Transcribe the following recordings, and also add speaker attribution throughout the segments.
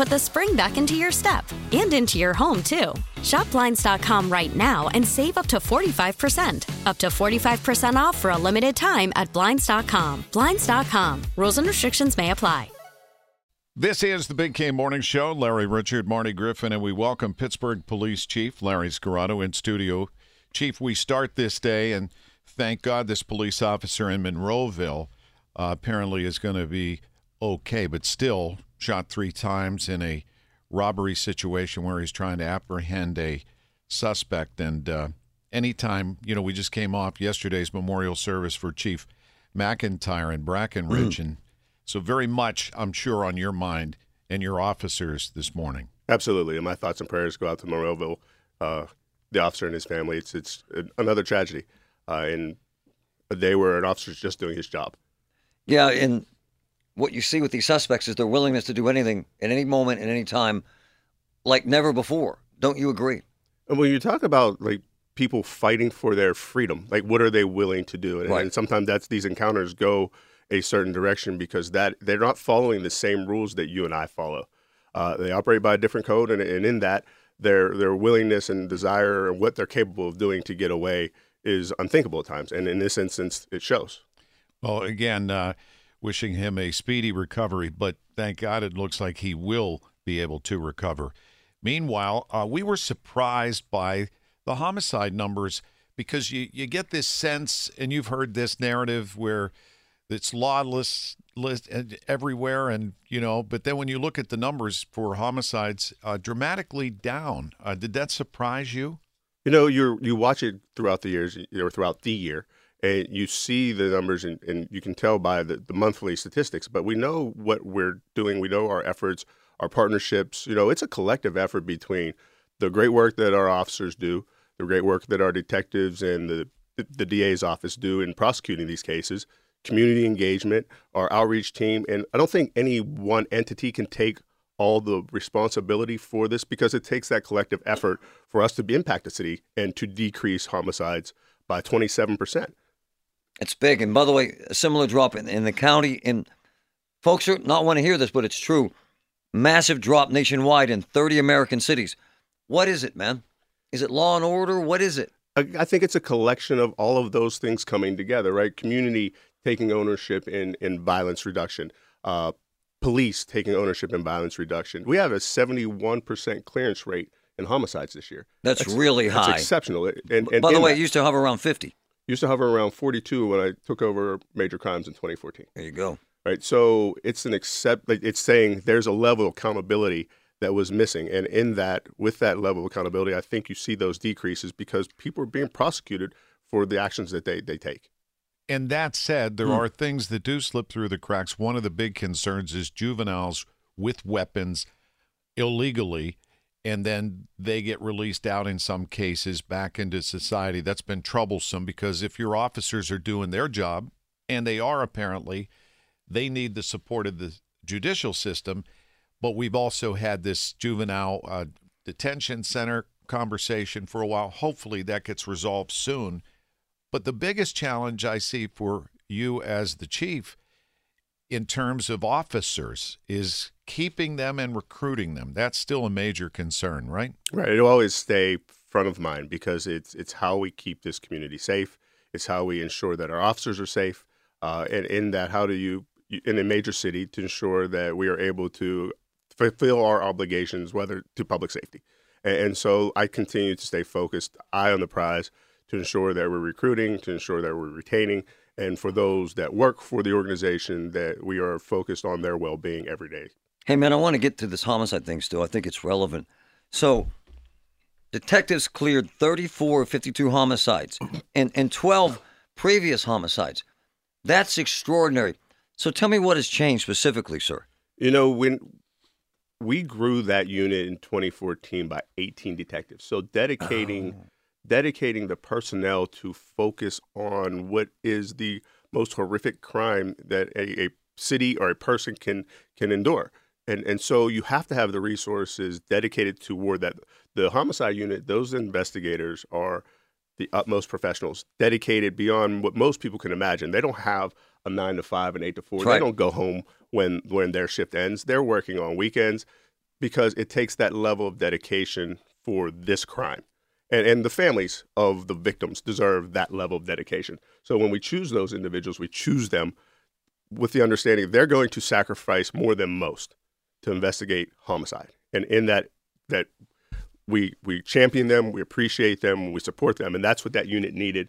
Speaker 1: put the spring back into your step and into your home, too. Shop Blinds.com right now and save up to 45%. Up to 45% off for a limited time at Blinds.com. Blinds.com. Rules and restrictions may apply.
Speaker 2: This is the Big K Morning Show. Larry Richert, Marty Griffin, and we welcome Pittsburgh Police Chief Larry Scirotto in studio. Chief, we start this day, and thank God this police officer in Monroeville uh, apparently is going to be okay, but still shot three times in a robbery situation where he's trying to apprehend a suspect. And uh, anytime, you know, we just came off yesterday's memorial service for Chief McIntire in Brackenridge,
Speaker 3: Mm-hmm.
Speaker 2: and so very much, I'm sure, on your mind and your officers this morning.
Speaker 3: Absolutely, and my thoughts and prayers go out to Monroeville, uh, the officer and his family. It's it's another tragedy, uh, in a day where an officer's just doing his job.
Speaker 4: Yeah, and what you see with these suspects is their willingness to do anything at any moment, at any time, like never before. Don't you agree?
Speaker 3: And when you talk about like people fighting for their freedom, like what are they willing to do? And,
Speaker 4: Right.
Speaker 3: and sometimes that's these encounters go a certain direction because that they're not following the same rules that you and I follow. Uh, they operate by a different code, and, and in that, their their willingness and desire and what they're capable of doing to get away is unthinkable at times. And in this instance, it shows.
Speaker 2: Well, again, uh, wishing him a speedy recovery, but thank God it looks like he will be able to recover. Meanwhile, uh, we were surprised by the homicide numbers because you, you get this sense, and you've heard this narrative where it's lawless list everywhere, and you know. But then when you look at the numbers for homicides, uh, dramatically down. Uh, did that surprise you?
Speaker 3: You know, you you watch it throughout the years or throughout the year, and you see the numbers, and, and you can tell by the, the monthly statistics. But we know what we're doing. We know our efforts, our partnerships. You know, it's a collective effort between the great work that our officers do, the great work that our detectives and the the DA's office do in prosecuting these cases, community engagement, our outreach team, and I don't think any one entity can take all the responsibility for this because it takes that collective effort for us to impact the city and to decrease homicides by 27%.
Speaker 4: It's big. And by the way, a similar drop in, in the county. And folks are not want to hear this, but it's true. Massive drop nationwide in 30 American cities. What is it, man? Is it law and order? What is it?
Speaker 3: I, think it's a collection of all of those things coming together, right? Community taking ownership in, in violence reduction, uh, police taking ownership in violence reduction. We have a 71% clearance rate in homicides this year.
Speaker 4: That's, really high.
Speaker 3: That's exceptional. And, and
Speaker 4: by the way,
Speaker 3: that-
Speaker 4: it used to hover around 50.
Speaker 3: Used to hover around 42 when I took over major crimes in 2014.
Speaker 4: There you go.
Speaker 3: Right. So it's an accept. Like it's saying there's a level of accountability that was missing, and in that, with that level of accountability, I think you see those decreases because people are being prosecuted for the actions that they they take.
Speaker 2: And that said, there
Speaker 3: Hmm.
Speaker 2: are things that do slip through the cracks. One of the big concerns is juveniles with weapons illegally, and then they get released out in some cases back into society. That's been troublesome because if your officers are doing their job, and they are apparently, they need the support of the judicial system. But we've also had this juvenile uh, detention center conversation for a while. Hopefully that gets resolved soon. But the biggest challenge I see for you as the chief in terms of officers is keeping them and recruiting them. That's still a major concern, right?
Speaker 3: Right. It'll always stay front of mind because it's it's how we keep this community safe. It's how we ensure that our officers are safe. Uh, and in that, how do you in a major city to ensure that we are able to fulfill our obligations, whether to public safety. And, and so I continue to stay focused, eye on the prize, to ensure that we're recruiting, to ensure that we're retaining, and for those that work for the organization, that we are focused on their well being every day.
Speaker 4: Hey, man, I want to get to this homicide thing still. I think it's relevant. So, detectives cleared 34 of 52 homicides and, and 12 previous homicides. That's extraordinary. So, tell me what has changed specifically, sir.
Speaker 3: You know, when we grew that unit in 2014 by 18 detectives. So dedicating oh. Dedicating the personnel to focus on what is the most horrific crime that a, a city or a person can can endure. And and so you have to have the resources dedicated toward that. The homicide unit, those investigators are the utmost professionals, dedicated beyond what most people can imagine. They don't have a nine to five and eight to four. Right. They don't go home when when their shift ends. They're working on weekends because it takes that level of dedication for this crime. And, and the families of the victims deserve that level of dedication. So when we choose those individuals, we choose them with the understanding they're going to sacrifice more than most to investigate homicide. And in that that we we champion them, we appreciate them, we support them, and that's what that unit needed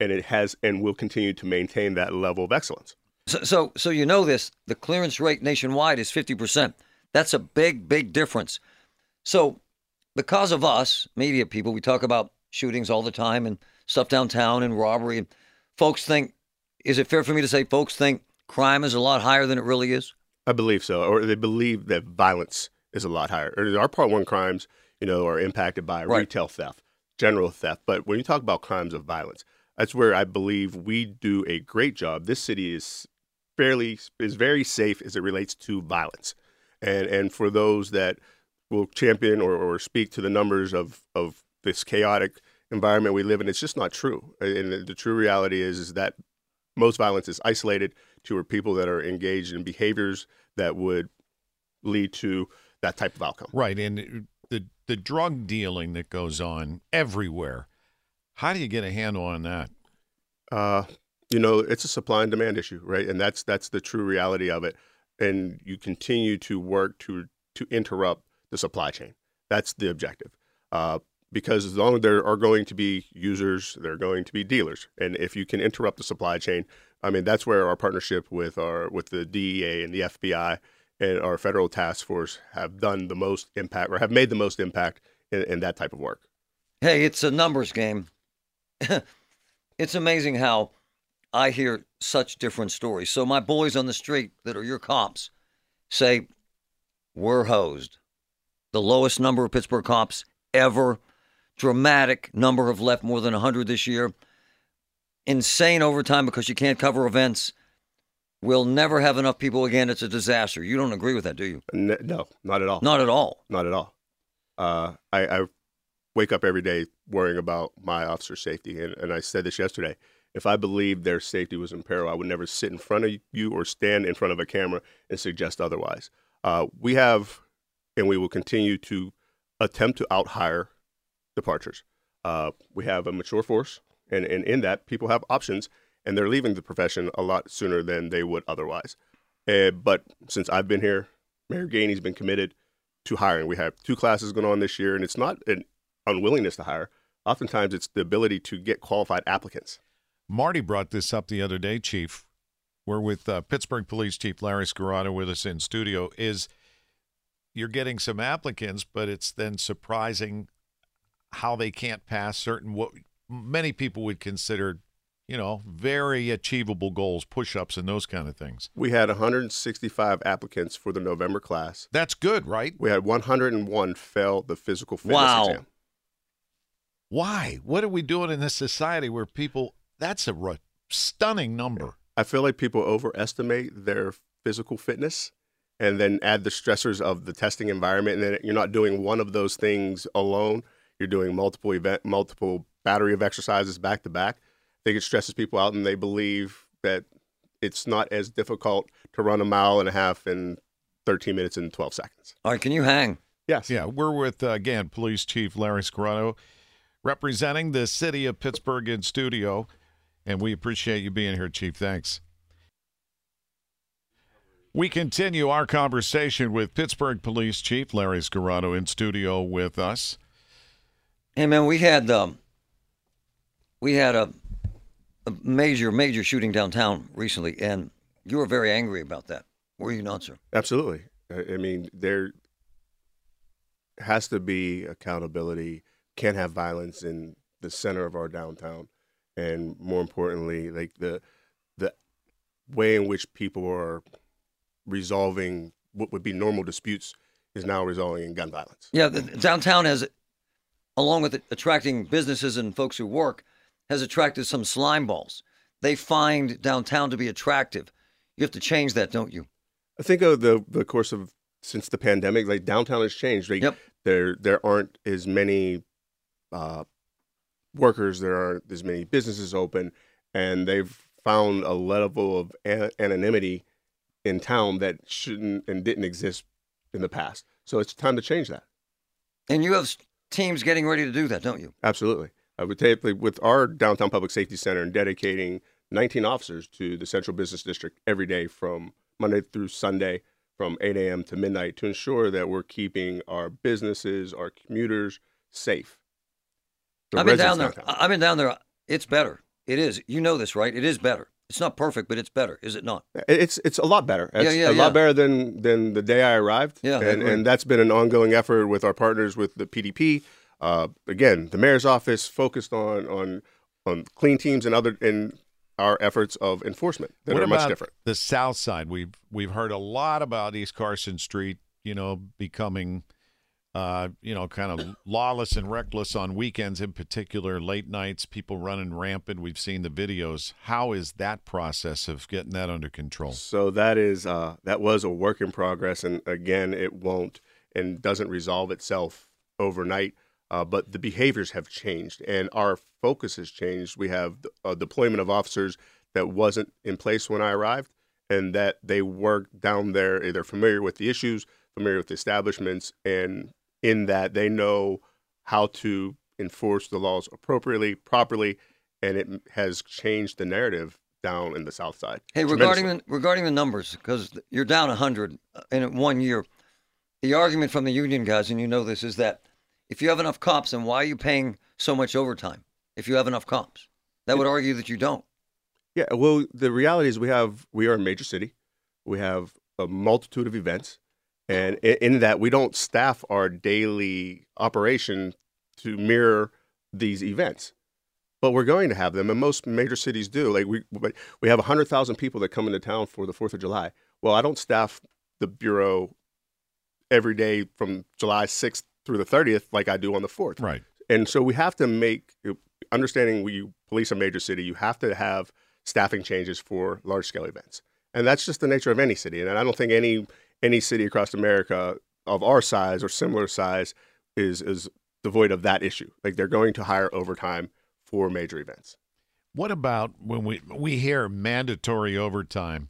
Speaker 3: and it has and will continue to maintain that level of excellence.
Speaker 4: So, so, so you know this: the clearance rate nationwide is fifty percent. That's a big, big difference. So, because of us, media people, we talk about shootings all the time and stuff downtown and robbery. And folks think, is it fair for me to say, folks think crime is a lot higher than it really is?
Speaker 3: I believe so, or they believe that violence is a lot higher. Or our part one crimes, you know, are impacted by right. retail theft, general theft. But when you talk about crimes of violence, that's where I believe we do a great job. This city is fairly is very safe as it relates to violence, and and for those that will champion or, or speak to the numbers of of this chaotic environment we live in, it's just not true. And the, the true reality is is that most violence is isolated to people that are engaged in behaviors that would lead to that type of outcome.
Speaker 2: Right, and the the drug dealing that goes on everywhere how do you get a handle on that?
Speaker 3: Uh, you know, it's a supply and demand issue, right? And that's that's the true reality of it. And you continue to work to to interrupt the supply chain. That's the objective. Uh, because as long as there are going to be users, there are going to be dealers, and if you can interrupt the supply chain, I mean that's where our partnership with our with the DEA and the FBI and our federal task force have done the most impact or have made the most impact in, in that type of work.
Speaker 4: Hey, it's a numbers game. it's amazing how I hear such different stories. So my boys on the street that are your cops say we're hosed. The lowest number of Pittsburgh cops ever. Dramatic number have left more than 100 this year. Insane overtime because you can't cover events. We'll never have enough people again. It's a disaster. You don't agree with that, do you?
Speaker 3: No, not at all.
Speaker 4: Not at all.
Speaker 3: Not at all. Uh, I, I wake up every day worrying about my officer's safety. And, and I said this yesterday. If I believed their safety was in peril, I would never sit in front of you or stand in front of a camera and suggest otherwise. Uh, we have, and we will continue to attempt to out hire departures. Uh, we have a mature force, and, and in that, people have options, and they're leaving the profession a lot sooner than they would otherwise. Uh, but since I've been here, Mayor Gainey's been committed to hiring. We have two classes going on this year, and it's not an unwillingness to hire. Oftentimes, it's the ability to get qualified applicants.
Speaker 2: Marty brought this up the other day, Chief. We're with uh, Pittsburgh Police Chief Larry Scirotto with us in studio. Is you're getting some applicants, but it's then surprising how they can't pass certain what many people would consider, you know, very achievable goals, push-ups, and those kind of things.
Speaker 3: We had 165 applicants for the November class.
Speaker 2: That's good, right?
Speaker 3: We had 101 fail the physical fitness
Speaker 4: wow.
Speaker 3: exam.
Speaker 2: Why? What are we doing in this society where people? That's a r- stunning number.
Speaker 3: I feel like people overestimate their physical fitness and then add the stressors of the testing environment. And then you're not doing one of those things alone. You're doing multiple event, multiple battery of exercises back to back. I think it stresses people out, and they believe that it's not as difficult to run a mile and a half in 13 minutes and 12 seconds.
Speaker 4: All right, can you hang?
Speaker 3: Yes.
Speaker 2: Yeah, we're with, uh, again, Police Chief Larry Scirotto, representing the city of Pittsburgh in studio. And we appreciate you being here, Chief. Thanks. We continue our conversation with Pittsburgh Police Chief Larry Scirotto in studio with us.
Speaker 4: Hey man, we had um, we had a, a major major shooting downtown recently, and you were very angry about that. Were you not, sir?
Speaker 3: Absolutely. I I mean, there has to be accountability. Can't have violence in the center of our downtown, and more importantly, like the the way in which people are resolving what would be normal disputes is now resolving in gun violence.
Speaker 4: Yeah, the, downtown has, along with attracting businesses and folks who work, has attracted some slime balls. They find downtown to be attractive. You have to change that, don't you?
Speaker 3: I think of the the course of since the pandemic, like downtown has changed. Like
Speaker 4: Yep.
Speaker 3: there there aren't as many uh, workers, there aren't as many businesses open, and they've found a level of an- anonymity in town that shouldn't and didn't exist in the past. So it's time to change that.
Speaker 4: And you have teams getting ready to do that, don't you?
Speaker 3: Absolutely. I would take with our downtown public safety center and dedicating 19 officers to the central business district every day from Monday through Sunday from 8 a.m. to midnight to ensure that we're keeping our businesses, our commuters safe. The
Speaker 4: I've been down there.
Speaker 3: downtown.
Speaker 4: I've been down there. It's better. It is. You know this, right? It is better. It's not perfect, but it's better, is it not?
Speaker 3: It's it's a lot better. It's
Speaker 4: yeah, yeah,
Speaker 3: a
Speaker 4: yeah.
Speaker 3: lot better than than the day I arrived.
Speaker 4: Yeah,
Speaker 3: and
Speaker 4: agree.
Speaker 3: and that's been an ongoing effort with our partners with the PDP. Uh, again, the mayor's office focused on on on clean teams and other in our efforts of enforcement that
Speaker 2: what
Speaker 3: are
Speaker 2: about
Speaker 3: much different.
Speaker 2: the south side? We've we've heard a lot about East Carson Street, you know, becoming uh, you know, kind of lawless and reckless on weekends in particular, late nights, people running rampant. We've seen the videos. How is that process of getting that under control?
Speaker 3: So that is uh, that was a work in progress, and again, it won't and doesn't resolve itself overnight. Uh, but the behaviors have changed, and our focus has changed. We have a deployment of officers that wasn't in place when I arrived, and that they work down there. They're familiar with the issues, familiar with the establishments, and in that they know how to enforce the laws appropriately, properly, and it has changed the narrative down in the South Side.
Speaker 4: Hey, regarding the, regarding the numbers, because you're down 100 uh, in one year, the argument from the union guys, and you know this, is that if you have enough cops, then why are you paying so much overtime if you have enough cops? That would argue that you don't.
Speaker 3: Yeah, well, the reality is we have we are a major city. We have a multitude of events, and in, that we don't staff our daily operation to mirror these events. But we're going to have them, and most major cities do. Like we we have hundred thousand people that come into town for the Fourth of July. Well, I don't staff the bureau every day from July sixth through the thirtieth like I do on the fourth
Speaker 2: Right.
Speaker 3: and so we have to make understanding we police a major city you have to have staffing changes for large scale events and that's just the nature of any city and i don't think any any city across america of our size or similar size is is devoid of that issue like they're going to hire overtime for major events
Speaker 2: What about when we we hear mandatory overtime?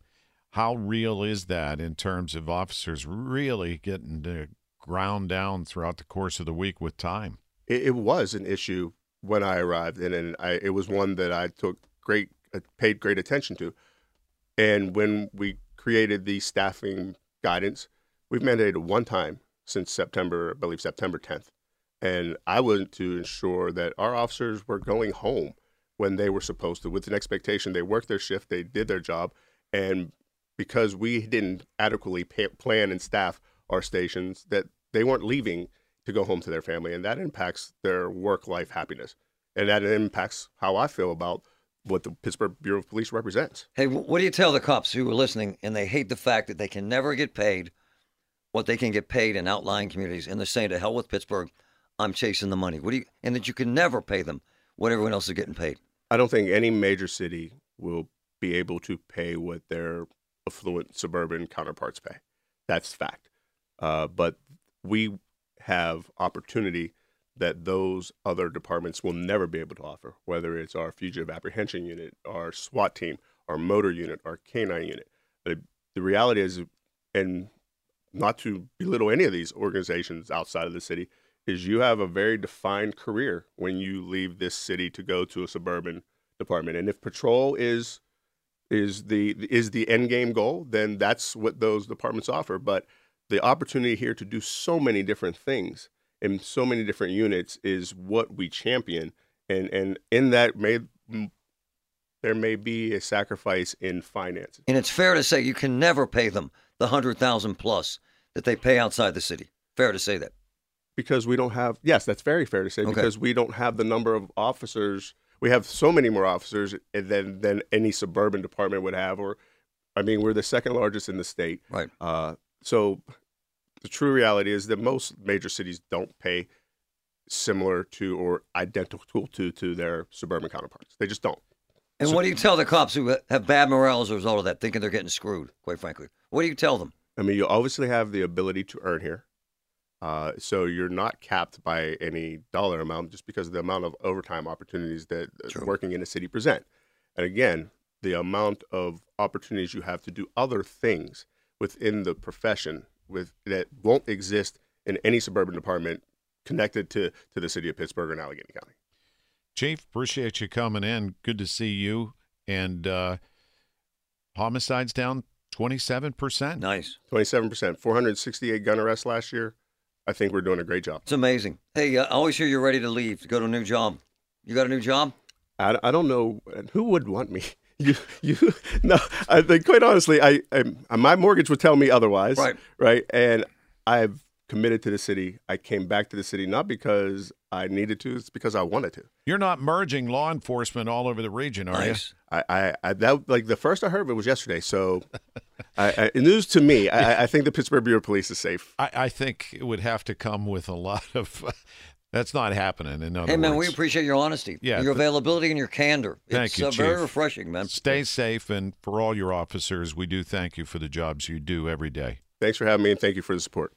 Speaker 2: How real is that in terms of officers really getting to ground down throughout the course of the week with time?
Speaker 3: it, it was an issue when I arrived, and, and I, it was one that I took great, uh, paid great attention to. And when we created the staffing guidance, we've mandated one time since September, I believe September 10th. And I wanted to ensure that our officers were going home when they were supposed to, with an expectation. They worked their shift, they did their job, and because we didn't adequately pa plan and staff our stations, that they weren't leaving to go home to their family, and that impacts their work life happiness, and that impacts how I feel about what the Pittsburgh Bureau of Police represents.
Speaker 4: Hey, what do you tell the cops who are listening and they hate the fact that they can never get paid what they can get paid in outlying communities, and they're saying to hell with Pittsburgh, I'm chasing the money. What do you? And that you can never pay them what everyone else is getting paid.
Speaker 3: I don't think any major city will be able to pay what their affluent suburban counterparts pay. That's fact. Uh, but we have opportunity that those other departments will never be able to offer, whether it's our fugitive apprehension unit, our SWAT team, our motor unit, our canine unit. The, the reality is, and not to belittle any of these organizations outside of the city, is you have a very defined career when you leave this city to go to a suburban department. And if patrol is is the is the end game goal, then that's what those departments offer. But the opportunity here to do so many different things in so many different units is what we champion. And and in that may there may be a sacrifice in finances.
Speaker 4: And it's fair to say you can never pay them the hundred thousand plus that they pay outside the city. Fair to say that.
Speaker 3: Because we don't have yes, that's very fair to say,
Speaker 4: Okay.
Speaker 3: because we don't have the number of officers we have so many more officers than than any suburban department would have or I mean, we're the second largest in the state.
Speaker 4: Right.
Speaker 3: Uh, so the true reality is that most major cities don't pay similar to or identical to to their suburban counterparts. They just don't.
Speaker 4: And what do you tell the cops who have bad morale as a result of that, thinking they're getting screwed, quite frankly? What do you tell them?
Speaker 3: I mean, you obviously have the ability to earn here. Uh, so you're not capped by any dollar amount just because of the amount of overtime opportunities that uh,
Speaker 4: True.
Speaker 3: working in a city present. And again, the amount of opportunities you have to do other things within the profession with that won't exist in any suburban department connected to to the city of Pittsburgh and Allegheny County.
Speaker 2: Chief, appreciate you coming in. Good to see you. And uh, homicides down 27%.
Speaker 4: Nice.
Speaker 3: 27%, 468 gun arrests last year. I think we're doing a great job.
Speaker 4: It's amazing. Hey, uh, I always hear you're ready to leave to go to a new job. You got a new job?
Speaker 3: I, I don't know who would want me. You you no. I think quite honestly, I, I my mortgage would tell me otherwise.
Speaker 4: Right.
Speaker 3: Right. And I've committed to the city. I came back to the city not because I needed to. It's because I wanted to.
Speaker 2: You're not merging law enforcement all over the region, are you?
Speaker 4: Nice.
Speaker 3: I, I, I that like the first I heard of it was yesterday. So, I, I, news to me. I, I think the Pittsburgh Bureau of Police is safe.
Speaker 2: I, I think it would have to come with a lot of. That's not happening. In other
Speaker 4: Hey, man, we appreciate your honesty,
Speaker 2: Yeah,
Speaker 4: your
Speaker 2: th-
Speaker 4: availability, and your candor.
Speaker 2: Thank
Speaker 4: it's
Speaker 2: you,
Speaker 4: uh, very refreshing, man.
Speaker 2: stay safe, and for all your officers, we do thank you for the jobs you do every day.
Speaker 3: Thanks for having me and thank you for the support.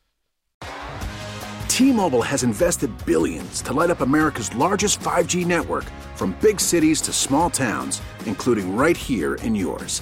Speaker 5: T-Mobile has invested billions to light up America's largest 5G network from big cities to small towns, including right here in yours.